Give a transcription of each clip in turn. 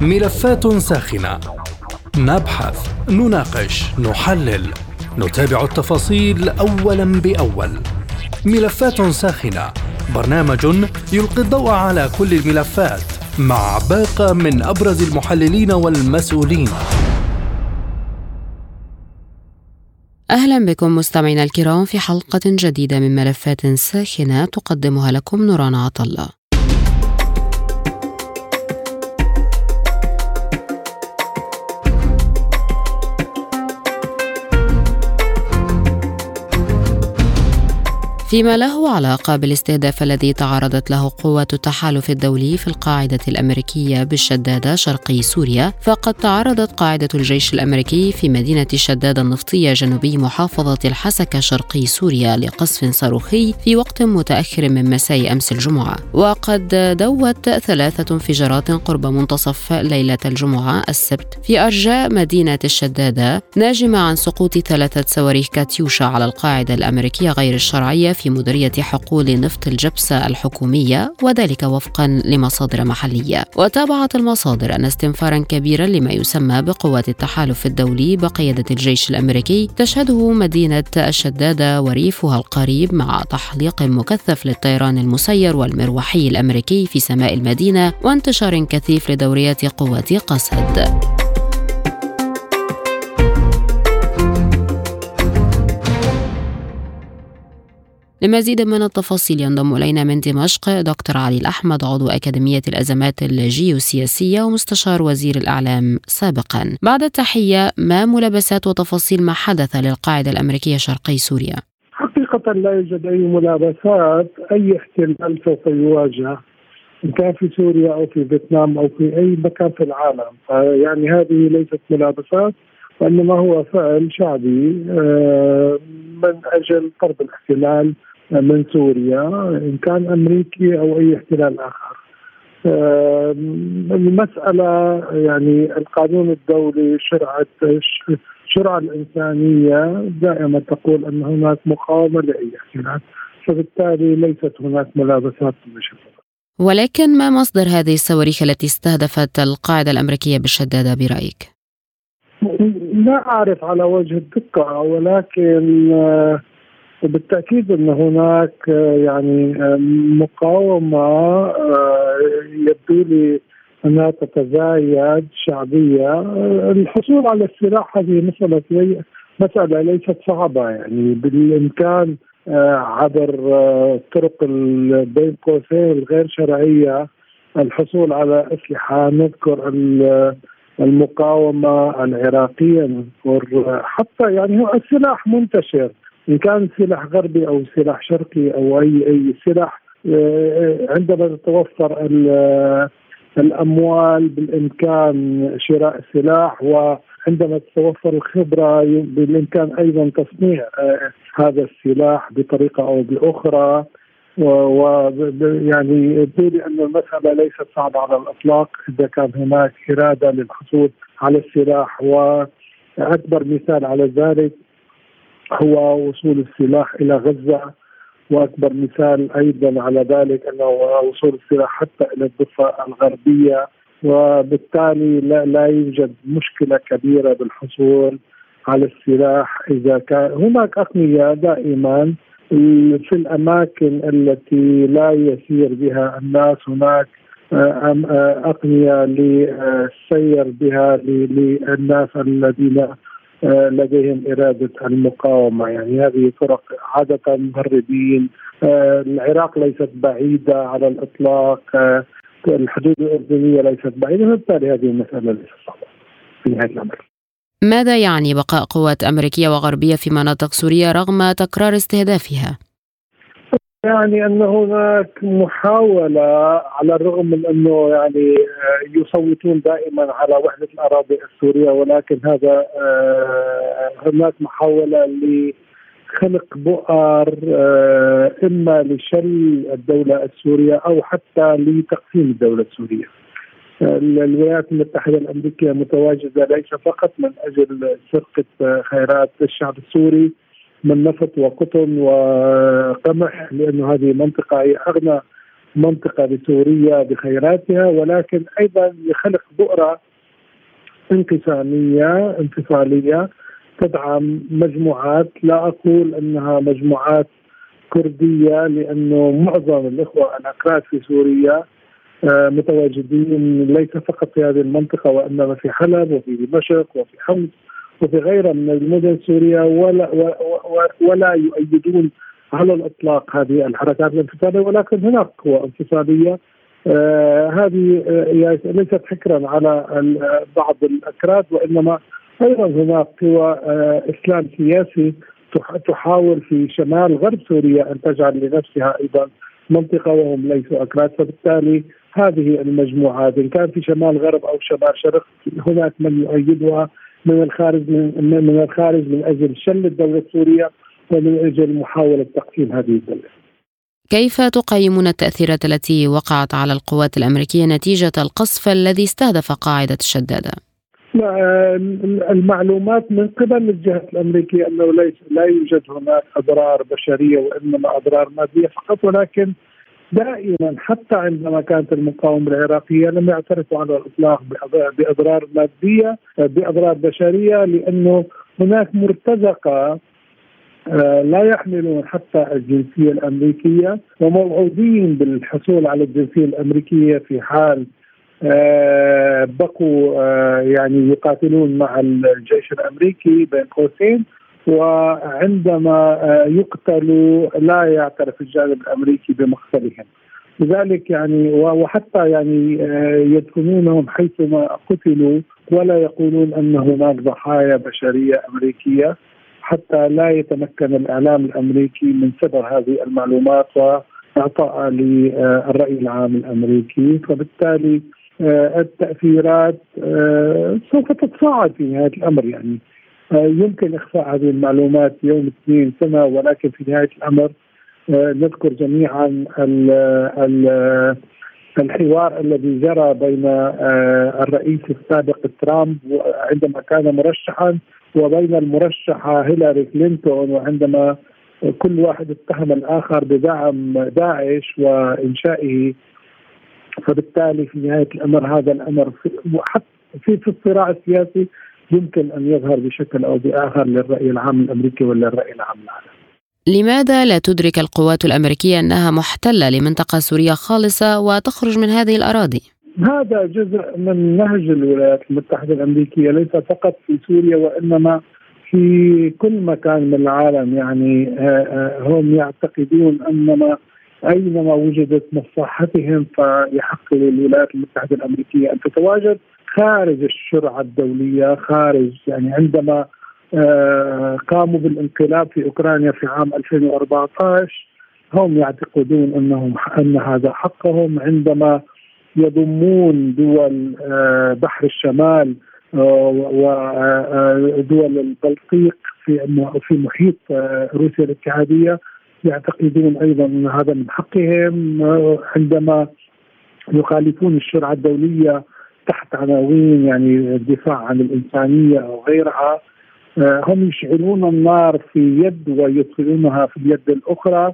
ملفات ساخنة. نبحث نناقش نحلل. نتابع التفاصيل اولا بأول. ملفات ساخنة. برنامج يلقي الضوء على كل الملفات مع باقة من أبرز المحللين والمسؤولين. أهلا بكم مستمعينا الكرام في حلقة جديدة من ملفات ساخنة تقدمها لكم نوران عطلة فيما له علاقة بالاستهداف الذي تعرضت له قوة التحالف الدولي في القاعدة الأمريكية بالشدادة شرقي سوريا فقد تعرضت قاعدة الجيش الأمريكي في مدينة الشدادة النفطية جنوبي محافظة الحسكة شرقي سوريا لقصف صاروخي في وقت متأخر من مساء أمس الجمعة. وقد دوت ثلاثة انفجارات قرب منتصف ليلة الجمعة السبت في أرجاء مدينة الشدادة ناجمة عن سقوط ثلاثة صواريخ كاتيوشا على القاعدة الأمريكية غير الشرعية في في مديرية حقول نفط الجبسة الحكومية وذلك وفقا لمصادر محلية. وتابعت المصادر أن استنفارا كبيرا لما يسمى بقوات التحالف الدولي بقيادة الجيش الأمريكي تشهده مدينة الشدادة وريفها القريب مع تحليق مكثف للطيران المسير والمروحي الأمريكي في سماء المدينة وانتشار كثيف لدوريات قوات قسد لمزيد من التفاصيل ينضم إلينا من دمشق دكتور علي الأحمد عضو أكاديمية الأزمات الجيوسياسية ومستشار وزير الأعلام سابقا. بعد التحية ما ملابسات وتفاصيل ما حدث للقاعدة الأمريكية شرقي سوريا؟ حقيقة لا يوجد أي ملابسات. أي احتلال سوف يواجه إن كان في سوريا أو في فيتنام أو في أي مكان في العالم. يعني هذه ليست ملابسات. وإنما هو فعل شعبي آه، من أجل طرد الاحتلال من سوريا إن كان أمريكي أو أي احتلال آخر. المسألة يعني القانون الدولي شرعة الشرعه الإنسانية دائما تقول أن هناك مقاومة لأي احتلال فبالتالي ليست هناك ملابسات مشبهه. ولكن ما مصدر هذه الصواريخ التي استهدفت القاعدة الأمريكية بالشدادة برأيك؟ لا أعرف على وجه الدقة ولكن بالتأكيد إن هناك يعني مقاومة آه، يبدو لي أنها تتزايد شعبية. الحصول على السلاح هذه مسألة مسألة ليست صعبة يعني بالإمكان آه، عبر آه، طرق بين قوسين الغير شرعية الحصول على أسلحة. نذكر المقاومة العراقية حتى يعني هو السلاح منتشر. إن كان سلاح غربي أو سلاح شرقي أو اي أي سلاح آه، عندما تتوفر الأموال بالإمكان شراء سلاح وعندما تتوفر الخبرة بالإمكان أيضا تصنيع آه، هذا السلاح بطريقة أو بأخرى. و يعني لي أن المساله ليست صعبه على الإطلاق إذا كان هناك إرادة للحصول على السلاح وأكبر مثال على ذلك هو وصول السلاح إلى غزة وأكبر مثال أيضا على ذلك أنه وصول السلاح حتى إلى الضفة الغربية وبالتالي لا, لا يوجد مشكلة كبيرة بالحصول على السلاح إذا كان هناك أقنية دائما في الأماكن التي لا يسير بها الناس هناك أقنية للسير بها للناس الذين آه، لديهم إرادة المقاومة. يعني هذه طرق عادة مهربين. آه، العراق ليست بعيدة على الإطلاق. آه، الحدود الأردنية ليست بعيدة وبالتالي هذه المسألة ليست صعبة في نهاية الأمر. ماذا يعني بقاء قوات أمريكية وغربية في مناطق سوريا رغم تكرار استهدافها؟ يعني أن هناك محاولة على الرغم من أنه يعني آه، يصوتون دائما على وحدة الأراضي السورية ولكن هذا آه، هناك محاولة لخلق بؤر آه، إما لشل الدولة السورية أو حتى لتقسيم الدولة السورية. الولايات المتحدة الأمريكية متواجدة ليس فقط من أجل سرقة خيرات الشعب السوري من نفط وقطن وقمح لأنه هذه منطقة هي أغنى منطقة بسوريا بخيراتها ولكن أيضا يخلق بؤرة انقساميه انفصالية تدعم مجموعات لا أقول إنها مجموعات كردية لأنه معظم الإخوة الاكراد في سوريا متواجدين ليس فقط في هذه المنطقة وإنما في حلب وفي دمشق وفي حمص وفي غيرها من المدن السوريه ولا ولا يؤيدون على الإطلاق هذه الحركات الانفصالية ولكن هناك قوى انفصالية. آه هذه آه ليست حكرا على بعض الأكراد وإنما أيضا هناك قوى آه إسلام سياسي تحاول في شمال غرب سوريا أن تجعل لنفسها أيضا منطقة وهم ليسوا أكراد فبالتالي هذه المجموعات ان كان في شمال غرب أو شمال شرق هناك من يؤيدها من الخارج من, من الخارج من أجل شل الدولة السورية ومن أجل محاولة تقسيم هذه الدولة. كيف تقيمون التأثيرات التي وقعت على القوات الأمريكية نتيجة القصف الذي استهدف قاعدة الشدادة؟ المعلومات من قبل الجهة الأمريكية أنه ليس لا يوجد هناك أضرار بشرية وإنما أضرار مادية فقط ولكن دائما حتى عندما كانت المقاومة العراقية لم يعترفوا على الإطلاق بأضرار مادية بأضرار بشرية لأنه هناك مرتزقة آه، لا يحملون حتى الجنسية الأمريكية وموعودين بالحصول على الجنسية الأمريكية في حال آه، بقوا آه، يعني يقاتلون مع الجيش الأمريكي بين قوسين. وعندما يقتلوا لا يعترف الجانب الأمريكي بمقتلهم. لذلك يعني وحتى يعني يدفنونهم حيثما قتلوا ولا يقولون أن هناك ضحايا بشرية أمريكية حتى لا يتمكن الإعلام الأمريكي من صدر هذه المعلومات واعطائها للرأي العام الأمريكي. فبالتالي آه، التأثيرات آه، سوف تتصاعد في نهاية الأمر يعني. آه، يمكن إخفاء هذه المعلومات يوم اثنين سنة ولكن في نهاية الأمر نذكر جميعا ال ال الحوار الذي جرى بين الرئيس السابق ترامب عندما كان مرشحا وبين المرشحة هيلاري كلينتون وعندما كل واحد اتهم الآخر بدعم داعش وإنشائه. فبالتالي في نهاية الأمر هذا الأمر في, في, في الصراع السياسي يمكن أن يظهر بشكل أو بآخر للرأي العام الأمريكي ولا الرأي العام العالمي لماذا لا تدرك القوات الأمريكية أنها محتلة لمنطقة سوريه خالصة وتخرج من هذه الأراضي؟ هذا جزء من نهج الولايات المتحدة الأمريكية ليس فقط في سوريا وإنما في كل مكان من العالم. يعني آه، آه، هم يعتقدون أنما أينما وجدت مصلحتهم فيحق للولايات المتحدة الأمريكية أن تتواجد. خارج الشرعة الدولية خارج يعني عندما آه، قاموا بالانقلاب في أوكرانيا في عام 2014 هم يعتقدون أنهم أن هذا حقهم. عندما يضمون دول آه، بحر الشمال آه، ودول البلطيق في في محيط روسيا الاتحادية يعتقدون أيضا أن هذا من حقهم. عندما يخالفون الشرعة الدولية تحت عناوين يعني الدفاع عن الإنسانية أو غيرها هم يشعلون النار في يد ويدخلونها في اليد الأخرى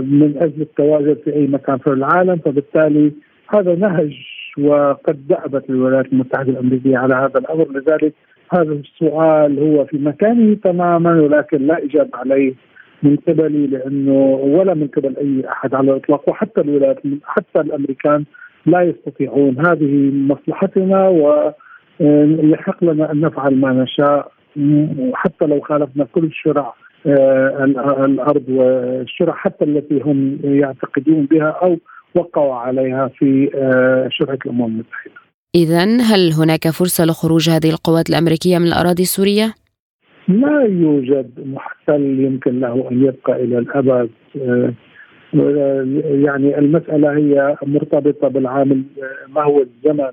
من أجل التواجد في أي مكان في العالم. فبالتالي هذا نهج وقد دأبت الولايات المتحدة الأمريكية على هذا الأمر. لذلك هذا السؤال هو في مكانه تماما ولكن لا إجابة عليه من قبلي لأنه ولا من قبل أي أحد على الإطلاق وحتى الولايات حتى الأمريكان لا يستطيعون. هذه مصلحتنا ويحق لنا أن نفعل ما نشاء. وحتى لو خالفنا كل شرع آه، الأرض والشرع حتى التي هم يعتقدون بها أو وقعوا عليها في آه، شرعة الأمم المتحدة. إذا هل هناك فرصة لخروج هذه القوات الأمريكية من الأراضي السورية؟ لا يوجد محتل يمكن له أن يبقى إلى الأبد. آه، يعني المسألة هي مرتبطة بالعامل ما هو الزمن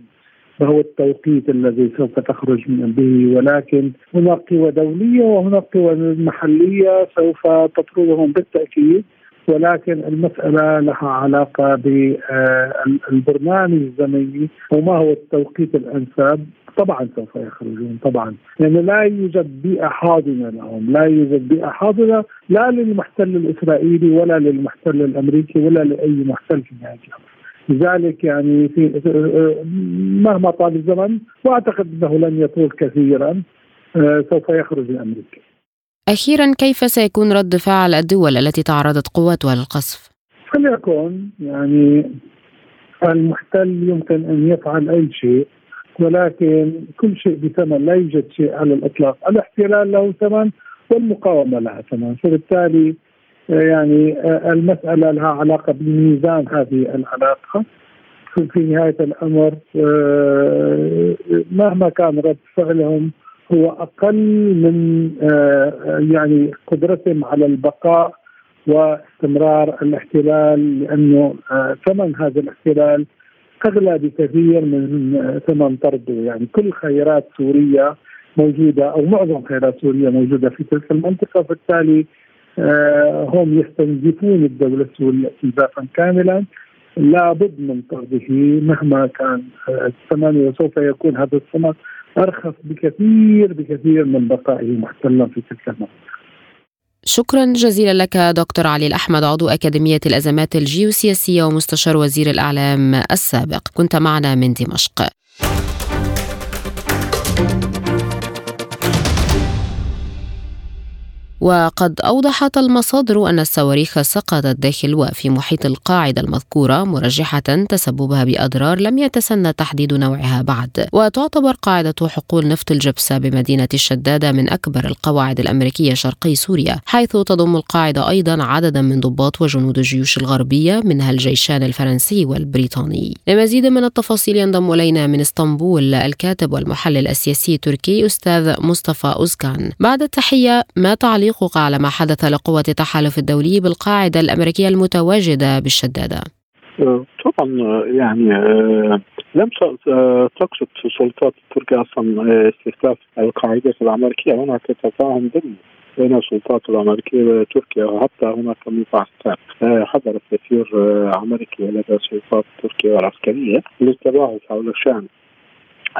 ما هو التوقيت الذي سوف تخرج به. ولكن هناك قوى دولية وهناك قوى محلية سوف تطردهم بالتأكيد. ولكن المسألة لها علاقة بالبرنامج الزمني وما هو التوقيت الأنسب. طبعا سوف يخرجون طبعا لأن يعني لا يوجد بيئة حاضنة لهم لا يوجد بيئة حاضنة لا للمحتل الإسرائيلي ولا للمحتل الأمريكي ولا لأي محتل في نهاية الأمر لذلك يعني في مهما طال الزمن وأعتقد إنه لن يطول كثيرا آه، سوف يخرج الأمريكي. أخيرا كيف سيكون رد فعل الدول التي تعرضت قواتها للقصف؟ فليكن يعني المحتل يمكن أن يفعل أي شيء ولكن كل شيء بثمن لا يوجد شيء على الإطلاق، الاحتلال له ثمن والمقاومة لها ثمن، فبالتالي يعني المسألة لها علاقة بميزان هذه العلاقة. في نهاية الأمر آه، مهما كان رد فعلهم هو أقل من آه، يعني قدرتهم على البقاء واستمرار الاحتلال لأنه آه، ثمن هذا الاحتلال أغلى بكثير من ثمن طرده يعني كل خيرات سوريا موجودة أو معظم خيرات سوريا موجودة في تلك المنطقة. فبالتالي آه، هم يستنزفون الدولة السورية استنزافا كاملا. لابد من طرده مهما كان الثمن وسوف يكون هذا الثمن أرخص بكثير بكثير من بقائه محتلا في تلك المنطقة. شكرا جزيلا لك دكتور علي الأحمد عضو أكاديمية الأزمات الجيوسياسية ومستشار وزير الإعلام السابق. كنت معنا من دمشق. وقد أوضحت المصادر أن الصواريخ سقطت داخل وفي محيط القاعدة المذكورة مرجحة تسببها بأضرار لم يتسنى تحديد نوعها بعد. وتعتبر قاعدة حقول نفط الجبسة بمدينة الشدادة من أكبر القواعد الأمريكية شرقي سوريا حيث تضم القاعدة أيضا عددا من ضباط وجنود الجيوش الغربية منها الجيشان الفرنسي والبريطاني. لمزيد من التفاصيل ينضم إلينا من إسطنبول الكاتب والمحلل السياسي التركي أستاذ مصطفى أوزكان. بعد التحية ما تعليق تعليقك على ما حدث لقوة التحالف الدولي بالقاعدة الأمريكية المتواجدة بالشدادة؟ طبعا يعني آه، لم تقصد السلطات التركية أصلا آه، استهداف القاعدة الأمريكية هناك تفاهم ضمن بين السلطات الأمريكية وتركيا وحتى هناك مباحثات حضرت كثير أمريكية لدى السلطات التركية والعسكرية للتباحث حول شان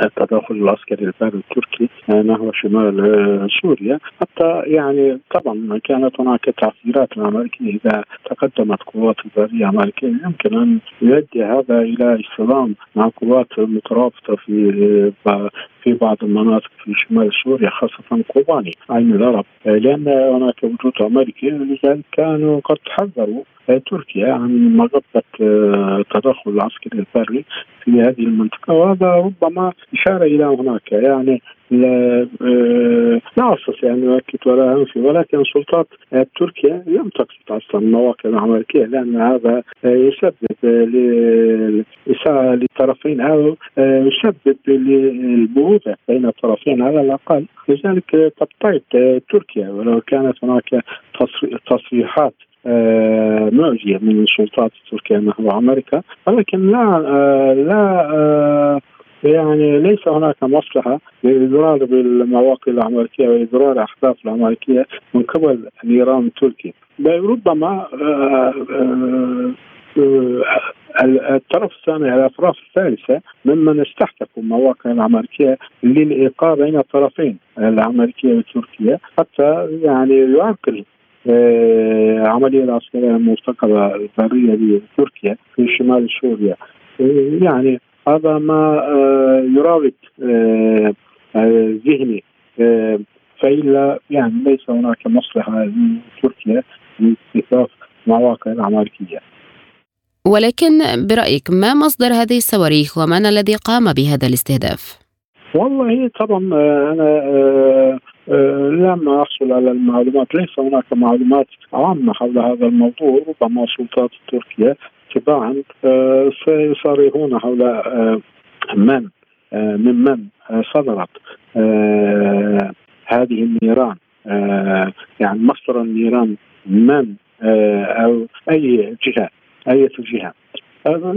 التدخل العسكري الباري التركي نحو شمال آه، سوريا. حتى يعني طبعا كانت هناك تعثيرات الأمريكية. إذا تقدمت قوات البريه الامريكيه يمكن أن يؤدي هذا إلى اصطدام مع قوات مترابطة في آه، في بعض المناطق في شمال سوريا خاصة كوباني عين العرب لأن هناك وجود أمريكي لذلك كانوا قد حذروا تركيا عن مغبة التدخل العسكري البري في هذه المنطقة وهذا ربما إشارة إلى هناك يعني لا آه، أستطيع أن أؤكد ولا أنفي ولكن سلطات تركيا لم تقصد أصلا المواقع الامريكيه لأن هذا يسبب للطرفين أو يسبب للبعوثه بين الطرفين على الأقل. لذلك تبتعد تركيا ولو كانت هناك تصريحات آه، معجيه من السلطات التركيه نحو أمريكا؟ ولكن لا آه، لا يعني ليس هناك مصلحة لاضرار بالمواقع الأمريكية واضرار الاحداث الأمريكية من قبل النيران التركي. ربما آه، آه، آه، الطرف الثاني الأطراف الثالثة ممن استحدثوا المواقع الأمريكية للإيقاع بين الطرفين الأمريكية والتركية حتى يعني يعرقل العملية العسكرية المرتقبة البريه لتركيا في شمال سوريا. يعني هذا ما آه، يراود آه، آه، ذهني. فإلا يعني ليس هناك مصلحة لتركيا لاستهداف مواقع الأمريكية ولكن برأيك ما مصدر هذه الصواريخ ومن الذي قام بهذا الاستهداف؟ والله طبعا أنا لم أحصل على المعلومات. ليس هناك معلومات عامة حول هذا الموضوع ربما السلطات التركية تباعا. آه، سيصارحون حول آه، من آه، ممن صدرت هذه النيران. يعني مصدر النيران من أو أي جهة أي جهة.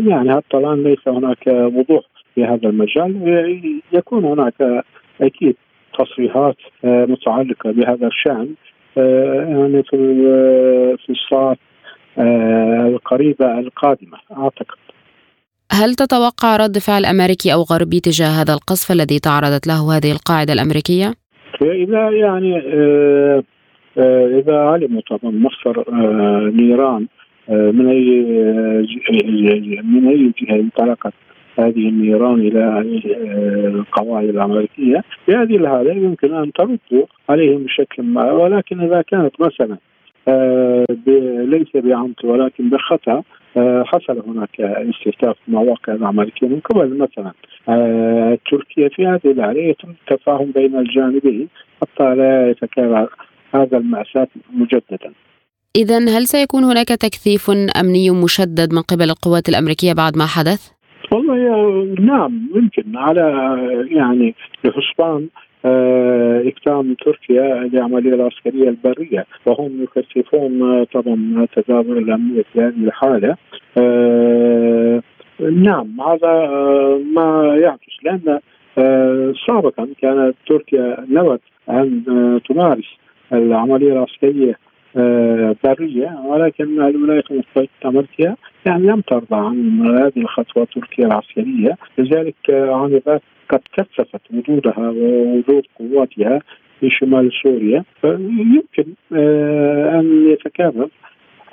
يعني حتى الآن ليس هناك وضوح في هذا المجال. يكون هناك أكيد تصريحات متعلقة بهذا الشأن يعني في في الساعات آه، القريبة القادمة أعتقد هل تتوقع رد فعل أمريكي أو غربي تجاه هذا القصف الذي تعرضت له هذه القاعدة الأمريكية؟ إذا يعني آه، آه، إذا علموا طبعا مصدر آه، نيران من أي من أي جهة انطلقت هذه النيران إلى القواعد الأمريكية في هذه الحالة يمكن أن ترد عليهم بشكل ما ولكن إذا كانت مثلا ليس بعمد ولكن بخطأ آه، حصل هناك استهداف مواقع الأمريكية من قبل مثلا آه، تركيا في هذه الحالة يتم التفاهم بين الجانبين حتى لا يتكرر هذا المأساة مجددا إذا هل سيكون هناك تكثيف أمني مشدد من قبل القوات الأمريكية بعد ما حدث؟ والله نعم يمكن على يعني لحسبان آه، إكتام تركيا للعملية العسكرية البرية وهم يكثفون آه، طبعا تدابر الأمنية في هذه الحالة. آه، نعم هذا ما يعكس لأن سابقا كانت تركيا نوت أن تمارس العملية العسكرية برية ولكن الولايات المتحدة الأمريكية يعني لم ترضى عن هذه الخطوة التركية العسكرية. لذلك عنبت قد كثفت وجودها ووجود قواتها في شمال سوريا. فيمكن آه، أن يتكرر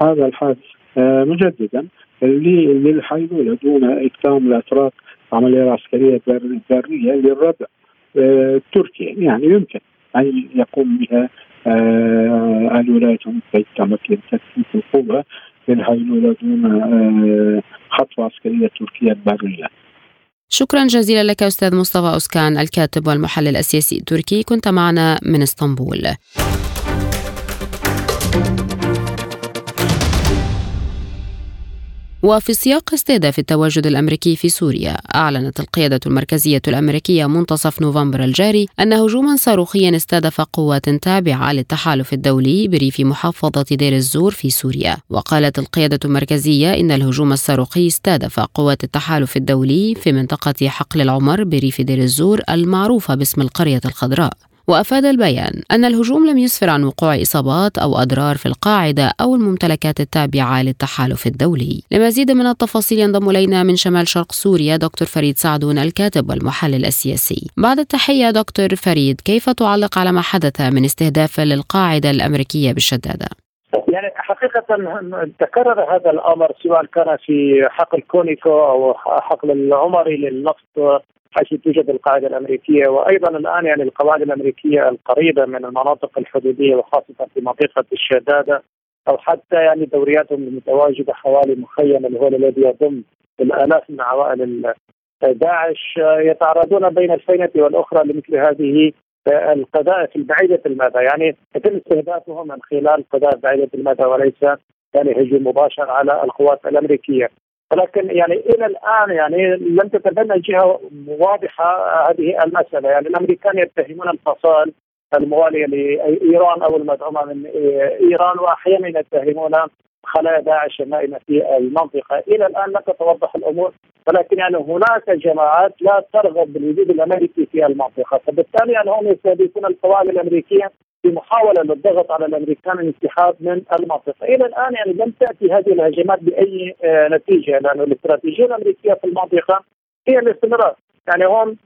هذا الحادث آه، مجددا للحيلوله دون اكتام الأتراك العملية العسكريه البريه للردع التركي آه، يعني يمكن أن يقوم بها الولايات المتحدة الامريكيه تكثيف القوة للحيلوله دون خطوه عسكرية تركية بريه. شكرا جزيلا لك أستاذ مصطفى أسكان الكاتب والمحلل السياسي التركي كنت معنا من إسطنبول وفي سياق استهداف التواجد الأمريكي في سوريا أعلنت القيادة المركزية الأمريكية منتصف نوفمبر الجاري أن هجوما صاروخيا استهدف قوات تابعة للتحالف الدولي بريف محافظة دير الزور في سوريا. وقالت القيادة المركزية إن الهجوم الصاروخي استهدف قوات التحالف الدولي في منطقة حقل العمر بريف دير الزور المعروفة باسم القرية الخضراء. وأفاد البيان أن الهجوم لم يسفر عن وقوع إصابات أو أضرار في القاعدة أو الممتلكات التابعة للتحالف الدولي. لمزيد من التفاصيل ينضم إلينا من شمال شرق سوريا دكتور فريد سعدون الكاتب والمحلل السياسي. بعد التحية دكتور فريد كيف تعلق على ما حدث من استهداف للقاعدة الأمريكية بالشدادة؟ يعني حقيقة تكرر هذا الأمر سواء كان في حقل كونيكو أو حقل العمري للنفط حيث توجد القاعدة الأمريكية وأيضا الآن يعني القواعد الأمريكية القريبة من المناطق الحدودية وخاصة في منطقة الشدادة أو حتى يعني دورياتهم المتواجدة حوالي مخيم الهول الذي يضم الآلاف من عوائل داعش. يتعرضون بين الفينة والأخرى لمثل هذه القذائف البعيدة المدى. يعني يتم استهدافهم من خلال قذائف بعيدة المدى وليس يعني هجوم مباشر على القوات الأمريكية. ولكن يعني إلى الآن يعني لم تتبنى جهه واضحة هذه المسألة. يعني الأمريكان يتهمون الفصائل الموالية لإيران أو المدعومة من إيران وأحيانا يتهمون خلايا داعش النائمة في المنطقة، إلى الآن لم تتوضح الأمور ولكن يعني هناك جماعات لا ترغب بالوجود الأمريكي في المنطقة، فبالتالي يعني هم يستهدفون القواعد الأمريكية في محاولة للضغط على الأمريكان الانسحاب من المنطقة، إلى الآن يعني لم تأتي هذه الهجمات بأي آه، نتيجة لأن الاستراتيجيه الأمريكية في المنطقة هي الاستمرار، يعني هم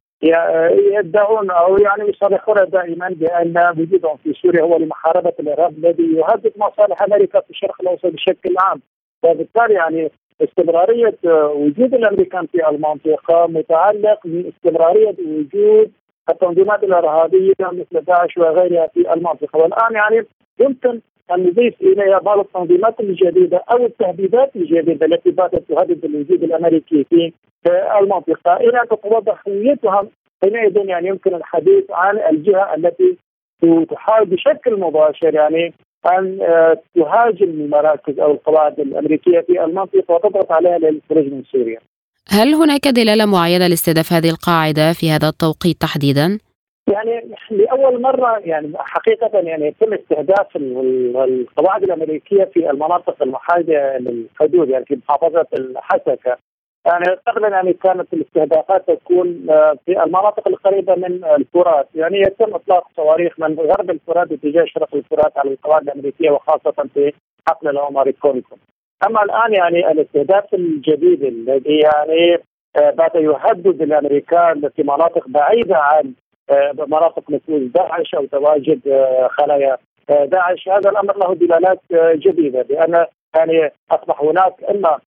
يدعون أو يعني يصرحون دائما بأن وجودهم في سوريا هو لمحاربة الإرهاب الذي يهدد مصالح أمريكا في الشرق الأوسط بشكل عام، وبالتالي يعني استمرارية وجود الأمريكان في المنطقة متعلق باستمرارية وجود التنظيمات الإرهابية مثل داعش وغيرها في المنطقة والآن يعني يمكن أن نضيف إليها بعض التنظيمات الجديدة أو التهديدات الجديدة التي باتت تهدد الوجود الأمريكي في المنطقة إلى أن تتوضح هويتها حينئذ يعني يمكن الحديث عن الجهة التي تحاول بشكل مباشر يعني أن تهاجم المراكز أو القواعد الأمريكية في المنطقة وتضغط عليها للخروج من سوريا. هل هناك دلالة معينة لاستهداف هذه القاعدة في هذا التوقيت تحديدا؟ يعني لأول مرة يعني حقيقة يعني يتم استهداف القواعد الأمريكية في المناطق المحاذيه للحدود يعني في محافظة الحسكة. يعني قبلا يعني كانت الاستهدافات تكون آه، في المناطق القريبة من الفرات. يعني يتم إطلاق صواريخ من غرب الفرات باتجاه شرق الفرات على القواعد الأمريكية وخاصة في حقل العمر كونيكوم أما الآن يعني الاستهداف الجديد الذي يعني بات يهدد الامريكان في مناطق بعيدة عن مناطق نفوذ داعش أو تواجد خلايا داعش هذا الأمر له دلالات جديدة لأن يعني أصبح هناك إما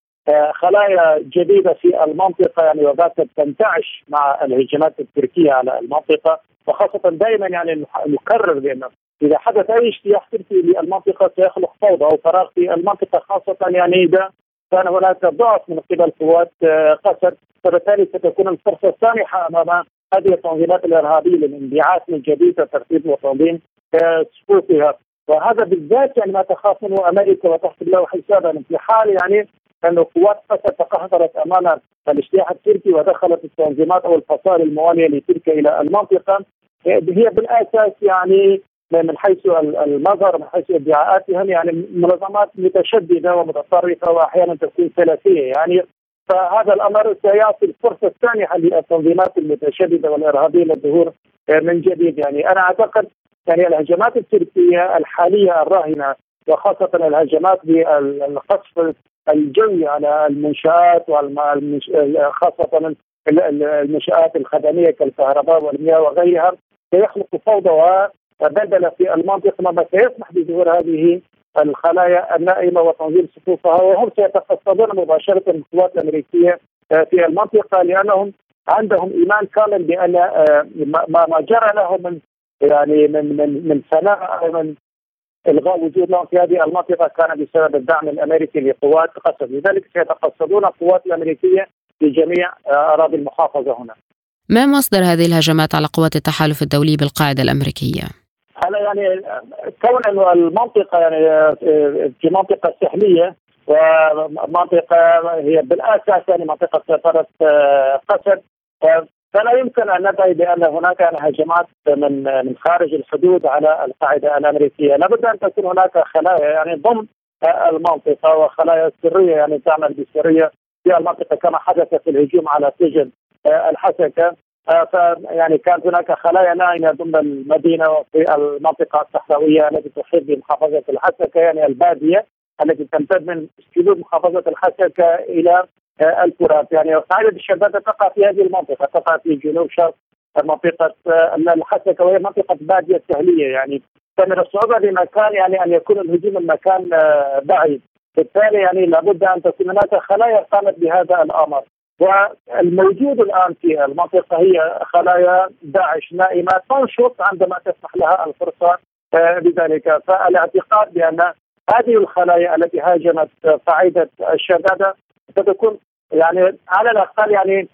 خلايا جديدة في المنطقة يعني وباتت تنتعش مع الهجمات التركية على المنطقة وخاصة دائما يعني نكرر بانه إذا حدث أي اجتياح تركي للمنطقة سيخلق فوضى أو فراغ في المنطقة خاصة يعني إذا كان هناك ضعف من قبل قوات قسد فبالتالي ستكون الفرصة سانحه أمام هذه التنظيمات الإرهابية للانبعاث من جديد وترتيب وتنظيم صفوفها وهذا بالذات يعني ما تخاف منه أمريكا وتحسب له حسابا. في حال يعني أن قوات قسد تقهقرت أمام الاجتياح التركي ودخلت التنظيمات أو الفصائل المواليه لتركيا إلى المنطقة هي بالأساس يعني من حيث المظهر من حيث إدعاءاتهم يعني منظمات متشددة ومتطرفة وأحيانا تكون ثلاثيه يعني فهذا الأمر سيعطي الفرصة السانحه للتنظيمات المتشددة والإرهابية للظهور من جديد. يعني أنا أعتقد يعني الهجمات التركية الحالية الراهنة وخاصة الهجمات بالقصف الجوي على المنشآت خاصة المنشآت الخدمية كالكهرباء والمياه وغيرها سيخلق فوضى وبدل في المنطقة ما سيسمح بظهور هذه الخلايا النائمة وتنظيم صفوفها وهم سيتقصدون مباشرة القوات الأمريكية في المنطقة لأنهم عندهم إيمان كامل بأن آه، ما جرى لهم من يعني من من من سناء من إلغاء وجود لهم في هذه المنطقة كان بسبب الدعم الأمريكي لقوات قسد، لذلك سيتقصدون القوات الأمريكية في جميع آه، أراضي المحافظة هنا. ما مصدر هذه الهجمات على قوات التحالف الدولي بالقاعدة الأمريكية؟ هلا يعني كون إنه المنطقة يعني آه، في منطقة ساحليه ومنطقة هي بالأساس يعني منطقة سيطره آه، قسد فلا يمكن أن ندعي بأن هناك هجمات من من خارج الحدود على القاعدة الأمريكية، لابد أن تكون هناك خلايا يعني ضمن المنطقة وخلايا سرية يعني تعمل بسرية في المنطقة كما حدث في الهجوم على سجن الحسكة. فيعني كانت هناك خلايا نائمه ضمن المدينة وفي المنطقة الصحراوية التي تحيط بمحافظة الحسكة يعني البادية التي تمتد من حدود محافظة الحسكة إلى آه، الفرات. يعني قاعدة الشباب تقع في هذه المنطقة تقع في جنوب شرق منطقة آه، الحسكة وهي منطقة بادية سهلية. يعني فمن الصعوبة بمكان يعني أن يكون الهجوم المكان آه، بعيد. بالتالي يعني لابد أن تكون هناك خلايا قامت بهذا الأمر. والموجود الآن في المنطقة هي خلايا داعش نائمة تنشط عندما تسمح لها الفرصة بذلك فالاعتقاد بأن هذه الخلايا التي هاجمت قاعدة الشدادة ستكون يعني على الأقل يعني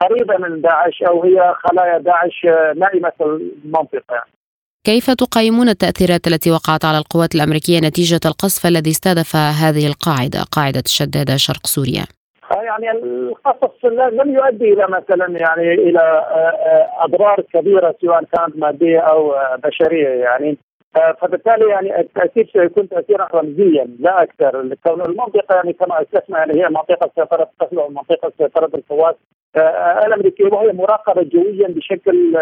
قريبة من داعش أو هي خلايا داعش نائمة المنطقة. كيف تقيمون التأثيرات التي وقعت على القوات الأمريكية نتيجة القصف الذي استهدف هذه القاعدة قاعدة الشدادة شرق سوريا؟ يعني القصف لم يؤدي إلى مثلا يعني إلى أضرار كبيرة سواء كانت مادية أو بشرية يعني. فبالتالي يعني التأثير سيكون تاثيرا رمزيا لا أكثر. كون المنطقة يعني كما أسسنا يعني هي منطقة سيطرة قتل ومنطقه سيطرة القوات آه، الامريكيه وهي مراقبة جويا بشكل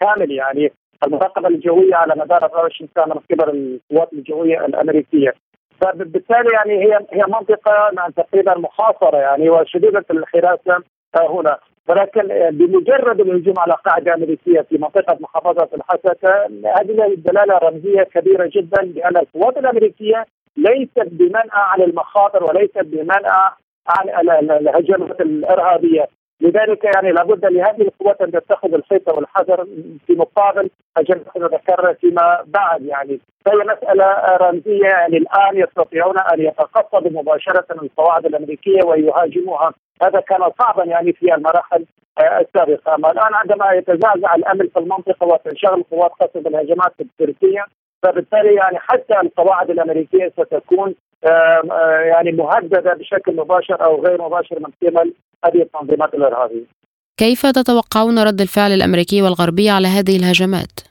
كامل يعني. المراقبة الجوية على مدار 24 ساعه من قبل القوات الجوية الأمريكية. فبالتالي يعني هي هي منطقة تقريبا محاصره يعني وشديدة الحراسه هنا. ولكن بمجرد الهجوم على قاعدة أمريكية في منطقة محافظة الحسكه هذه دلاله رمزية كبيرة جدا بأن القوات الأمريكية ليست بمنأى عن المخاطر وليست بمنأى عن الهجمات الإرهابية. لذلك يعني لابد لهذه القوات أن تتخذ الحيطه والحذر في مقابل هجمات تتكرر فيما بعد. يعني فهي مسألة رمزية يعني الآن يستطيعون أن يتقصدوا مباشرة القواعد الأمريكية ويهاجموها. هذا كان صعبا يعني في المراحل السابقة. أما الآن عندما يتزعزع الأمن في المنطقة وتنشغل قوات قصف الهجمات التركيه فبالتالي يعني حتى القواعد الأمريكية ستكون يعني مهددة بشكل مباشر أو غير مباشر من قبل هذه التنظيمات الإرهابية. كيف تتوقعون رد الفعل الأمريكي والغربي على هذه الهجمات؟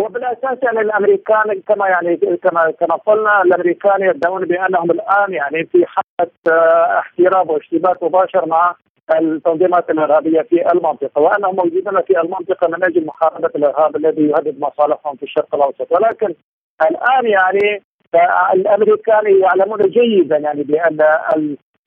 هو بالأساس يعني الأمريكان كما يعني كما كما قلنا الأمريكان يدعون بأنهم الآن يعني في حالة آه، احتراب واشتباك مباشر مع التنظيمات الإرهابية في المنطقة وانهم موجودون في المنطقة من أجل محاربة الإرهاب الذي يهدد مصالحهم في الشرق الأوسط. ولكن الآن يعني الأمريكان يعلمون جيدا يعني بأن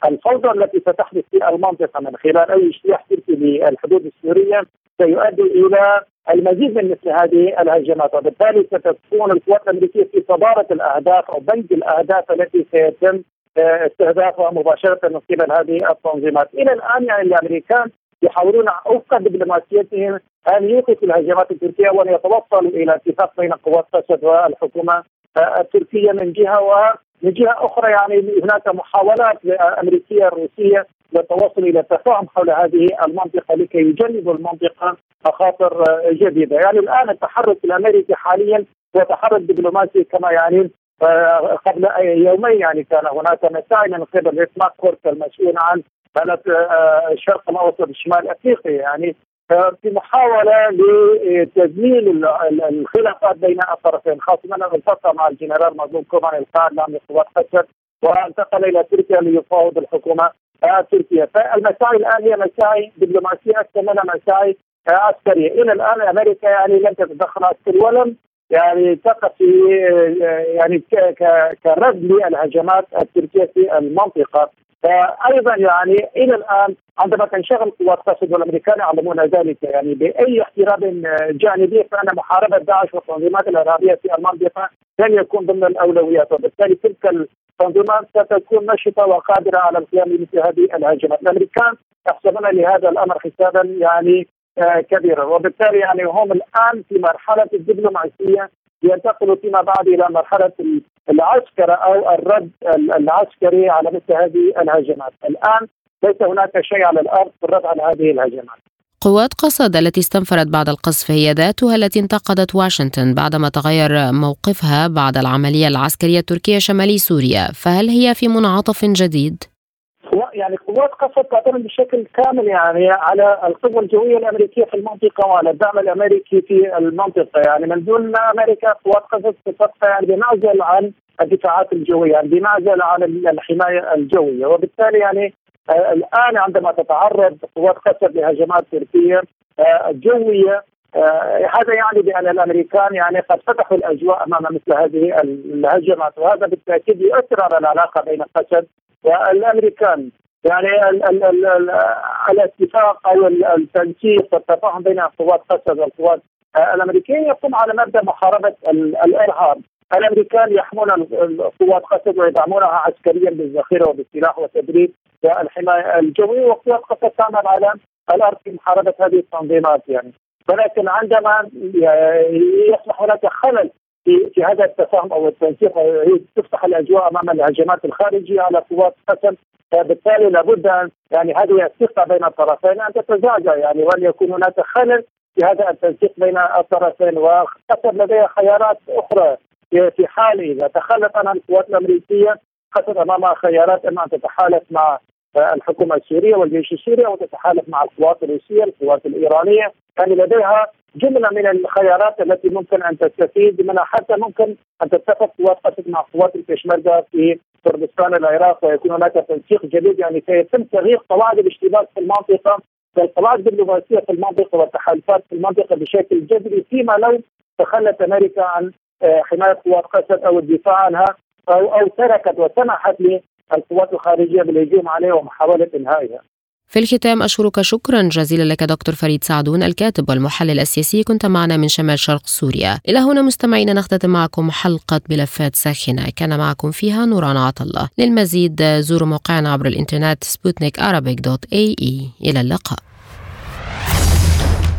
الفوضى التي ستحدث في المنطقة من خلال أي اجتياح تركي للحدود السورية سيؤدي إلى المزيد من مثل هذه الهجمات. وبالتالي ستكون القوات الأمريكية في صدارة الأهداف أو بنك الأهداف التي سيتم استهدافها مباشرة من قبل هذه التنظيمات، إلى الآن يعني الأمريكان يحاولون وفق دبلوماسيتهم أن يوقفوا الهجمات التركية وأن يتوصلوا إلى اتفاق بين قوات أسد والحكومة التركية من جهة ومن جهة أخرى. يعني هناك محاولات امريكيه روسيه للتوصل إلى تفاهم حول هذه المنطقة لكي يجنبوا المنطقة مخاطر جديده، يعني الآن التحرك الأمريكي حاليا هو تحرك دبلوماسي كما يعني قبل يومين يعني كان هناك مساعي من قبل اسماك كورت المسؤول عن بلد الشرق الأوسط الشمال أفريقيا. يعني في محاولة لتجميل الخلافات بين الطرفين خاصة انه التقى مع الجنرال مظلوم كوباني القائد العام لقوات قسد وانتقل إلى تركيا ليفاوض الحكومة التركيه فالمساعي الآن هي مساعي دبلوماسية أكثر منها مساعي عسكرية. إلى الآن أمريكا يعني لم تتدخل عسكري ولم يعني تقف يعني كرد للهجمات التركية في المنطقة. فايضا يعني إلى الآن عندما تنشغل قوات قسد والامريكان يعلمون ذلك. يعني بأي احتراب جانبي فان محاربة داعش والتنظيمات الإرهابية في المنطقة لن يكون ضمن الأولويات. وبالتالي تلك التنظيمات ستكون نشطة وقادرة على القيام بمثل هذه الهجمات، الأمريكان يحسبون لهذا الأمر حسابا يعني كبيرا وبالتالي يعني هم الآن في مرحلة الدبلوماسية ينتقلوا فيما بعد إلى مرحلة العسكرة أو الرد العسكري على مثل هذه الهجمات، الآن ليس هناك شيء على الأرض في الرد على هذه الهجمات. قوات قصد التي استنفرت بعد القصف هي ذاتها التي انتقدت واشنطن بعدما تغير موقفها بعد العملية العسكرية التركية شمالي سوريا، فهل هي في منعطف جديد؟ يعني قوات قصد تعتمد بشكل كامل يعني على القوة الجوية الأمريكية في المنطقة وعلى الدعم الأمريكي في المنطقة. يعني من دون أمريكا قوات قصد ستبقى يعني بمعزل عن الدفاعات الجوية يعني بمعزل عن الحماية الجوية. وبالتالي يعني آه الآن عندما تتعرض قوات قصد لهجمات تركية آه جوية آه هذا يعني بأن الأمريكان يعني قد فتحوا الأجواء أمام مثل هذه الهجمات. وهذا بالتأكيد يؤثر على العلاقة بين قسد والأمريكان. يعني ال ال ال ال الاتفاق أو التنسيق والتفاهم بين قوات قسد والقوات الامريكيه يقوم على مبدأ محاربه الإرهاب. الأمريكان يحمون قوات قسد ويدعمونها عسكريا بالذخيرة وبالسلاح والتدريب والحماية الجوية وقوات قسد تعمل على الأرض في محاربة هذه التنظيمات يعني. ولكن عندما يصبح هناك خلل في في هذا التفاهم أو التنسيق هي تفتح الأجواء أمام الهجمات الخارجية على قوات قسم. فبالتالي لابد ان يعني هذه الثقة بين الطرفين أن تتزعزع يعني وأن يكون هناك خلل في هذا التنسيق بين الطرفين وقسم لديها خيارات أخرى. في حال إذا تخلت عنها القوات الأمريكية قسم امامها خيارات اما أن تتحالف مع الحكومة السورية والجيش السوري وتتحالف مع القوات الروسية القوات الإيرانية. يعني لديها جملة من الخيارات التي ممكن أن تستفيد منها حتى ممكن أن تتفق قوات مع قوات البيشمركه في كردستان العراق ويكون هناك تنسيق جديد يعني سيتم تغيير قواعد الاشتباك في المنطقة والقواعد الدبلوماسية في المنطقة والتحالفات في المنطقة بشكل جذري فيما لو تخلت أمريكا عن آه، حماية قوات قسد أو الدفاع عنها أو أو تركت وسمحت للقوات الخارجية بالهجوم عليها ومحاوله انهائها. في الختام أشكرك شكرا جزيلا لك دكتور فريد سعدون الكاتب والمحلل السياسي. كنت معنا من شمال شرق سوريا. إلى هنا مستمعينا نختتم معكم حلقة ملفات ساخنة. كان معكم فيها نوران عطالله للمزيد زوروا موقعنا عبر الإنترنت سبوتنيك dot ae. إلى اللقاء.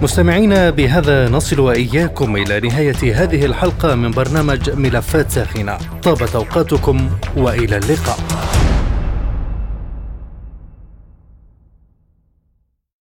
مستمعينا بهذا نصل وإياكم إلى نهاية هذه الحلقة من برنامج ملفات ساخنة. طابت أوقاتكم وإلى اللقاء.